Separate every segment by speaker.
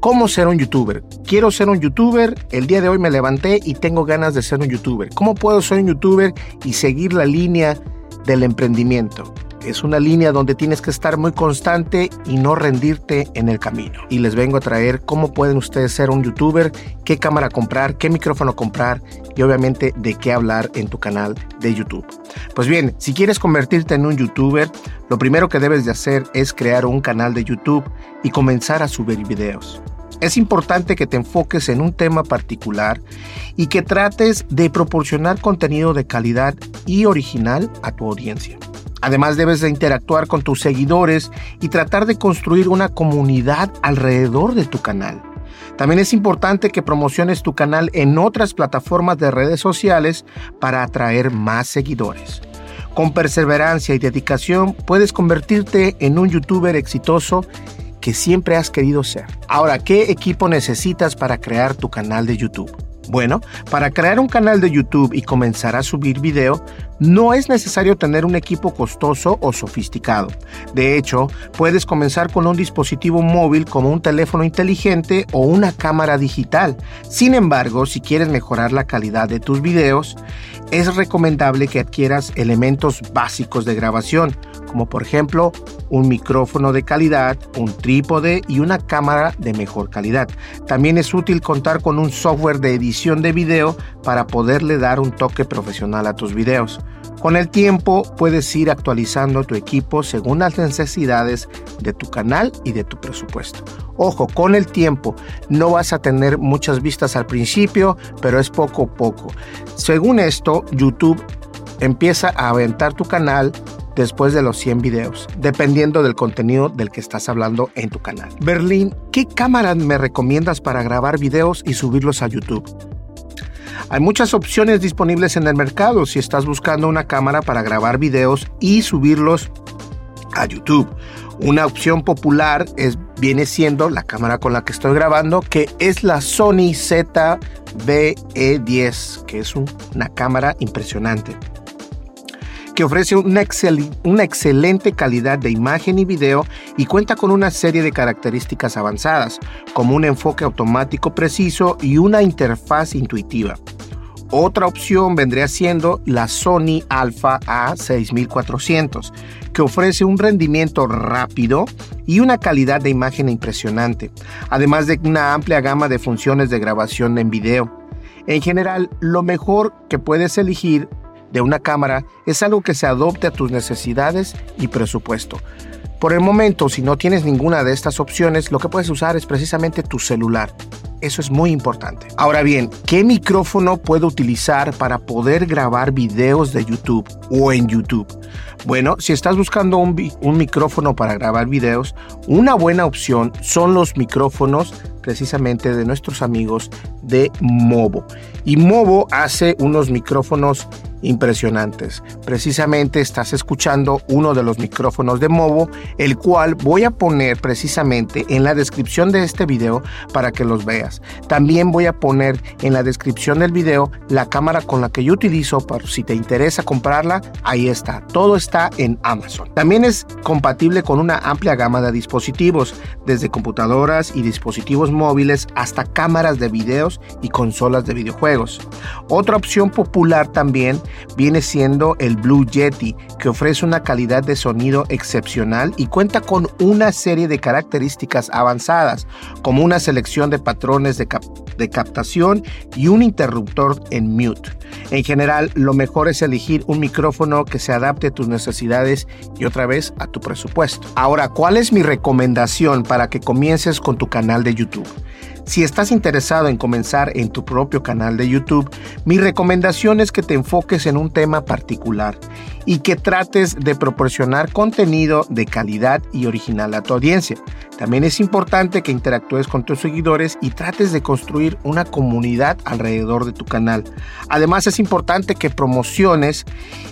Speaker 1: ¿Cómo ser un youtuber? Quiero ser un youtuber, el día de hoy me levanté y tengo ganas de ser un youtuber. ¿Cómo puedo ser un youtuber y seguir la línea del emprendimiento? Es una línea donde tienes que estar muy constante y no rendirte en el camino. Y les vengo a traer cómo pueden ustedes ser un youtuber, qué cámara comprar, qué micrófono comprar y obviamente de qué hablar en tu canal de YouTube. Pues bien, si quieres convertirte en un youtuber, lo primero que debes de hacer es crear un canal de YouTube y comenzar a subir videos. Es importante que te enfoques en un tema particular y que trates de proporcionar contenido de calidad y original a tu audiencia. Además debes de interactuar con tus seguidores y tratar de construir una comunidad alrededor de tu canal. También es importante que promociones tu canal en otras plataformas de redes sociales para atraer más seguidores. Con perseverancia y dedicación puedes convertirte en un youtuber exitoso que siempre has querido ser. Ahora, ¿qué equipo necesitas para crear tu canal de YouTube? Bueno, para crear un canal de YouTube y comenzar a subir video, no es necesario tener un equipo costoso o sofisticado. De hecho, puedes comenzar con un dispositivo móvil como un teléfono inteligente o una cámara digital. Sin embargo, si quieres mejorar la calidad de tus videos, es recomendable que adquieras elementos básicos de grabación, como por ejemplo un micrófono de calidad, un trípode y una cámara de mejor calidad. También es útil contar con un software de edición de video para poderle dar un toque profesional a tus videos. Con el tiempo puedes ir actualizando tu equipo según las necesidades de tu canal y de tu presupuesto. Ojo, con el tiempo no vas a tener muchas vistas al principio, pero es poco a poco. Según esto, YouTube empieza a aventar tu canal después de los 100 videos, dependiendo del contenido del que estás hablando en tu canal. Berlín, ¿qué cámara me recomiendas para grabar videos y subirlos a YouTube? Hay muchas opciones disponibles en el mercado si estás buscando una cámara para grabar videos y subirlos a YouTube. Una opción popular es, viene siendo la cámara con la que estoy grabando, que es la Sony ZV-E10, que es una cámara impresionante que ofrece una, excelente calidad de imagen y video y cuenta con una serie de características avanzadas, como un enfoque automático preciso y una interfaz intuitiva. Otra opción vendría siendo la Sony Alpha A6400, que ofrece un rendimiento rápido y una calidad de imagen impresionante, además de una amplia gama de funciones de grabación en video. En general, lo mejor que puedes elegir de una cámara es algo que se adopte a tus necesidades y presupuesto. Por el momento, si no tienes ninguna de estas opciones, lo que puedes usar es precisamente tu celular. Eso es muy importante. Ahora bien, ¿qué micrófono puedo utilizar para poder grabar videos de YouTube o en YouTube? Bueno, si estás buscando un, micrófono para grabar videos, una buena opción son los micrófonos precisamente de nuestros amigos de Movo. Y Movo hace unos micrófonos impresionantes. Precisamente estás escuchando uno de los micrófonos de Movo, el cual voy a poner precisamente en la descripción de este video para que los veas. También voy a poner en la descripción del video la cámara con la que yo utilizo para si te interesa comprarla, ahí está. Todo está en Amazon. También es compatible con una amplia gama de dispositivos, desde computadoras y dispositivos móviles hasta cámaras de videos y consolas de videojuegos. Otra opción popular también viene siendo el Blue Yeti, que ofrece una calidad de sonido excepcional y cuenta con una serie de características avanzadas, como una selección de patrones de, de captación y un interruptor en mute. En general, lo mejor es elegir un micrófono que se adapte a tus necesidades y otra vez a tu presupuesto. Ahora, ¿cuál es mi recomendación para que comiences con tu canal de YouTube? Si estás interesado en comenzar en tu propio canal de YouTube, mi recomendación es que te enfoques en un tema particular y que trates de proporcionar contenido de calidad y original a tu audiencia. También es importante que interactúes con tus seguidores y trates de construir una comunidad alrededor de tu canal. Además es importante que promociones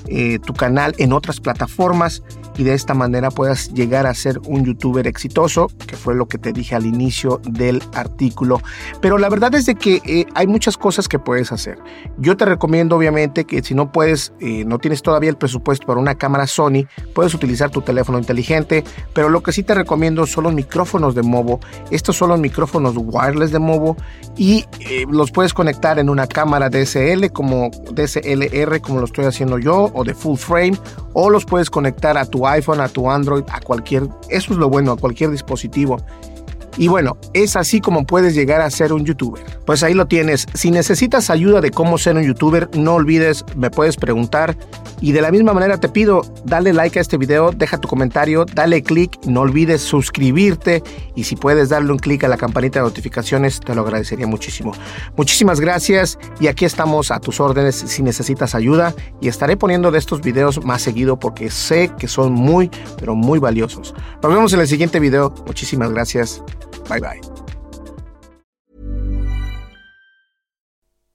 Speaker 1: eh, tu canal en otras plataformas y de esta manera puedas llegar a ser un youtuber exitoso, que fue lo que te dije al inicio del artículo. Pero la verdad es de que eh, hay muchas cosas que puedes hacer. Yo te recomiendo obviamente que si no puedes, eh, no tienes todavía el presupuesto para una cámara Sony, puedes utilizar tu teléfono inteligente, pero lo que sí te recomiendo son los micrófonos de Movo. Estos son los micrófonos wireless de Movo y eh, los puedes conectar en una cámara DSL como DSLR como lo estoy haciendo yo o de full frame o los puedes conectar a tu iPhone, a tu Android, a cualquier, eso es lo bueno, a cualquier dispositivo. Y bueno, es así como puedes llegar a ser un youtuber. Pues ahí lo tienes. Si necesitas ayuda de cómo ser un youtuber, no olvides, me puedes preguntar. Y de la misma manera te pido, dale like a este video, deja tu comentario, dale click, no olvides suscribirte y si puedes darle un clic a la campanita de notificaciones, te lo agradecería muchísimo. Muchísimas gracias y aquí estamos a tus órdenes si necesitas ayuda y estaré poniendo de estos videos más seguido porque sé que son muy, pero muy valiosos. Nos vemos en el siguiente video. Muchísimas gracias. Bye bye.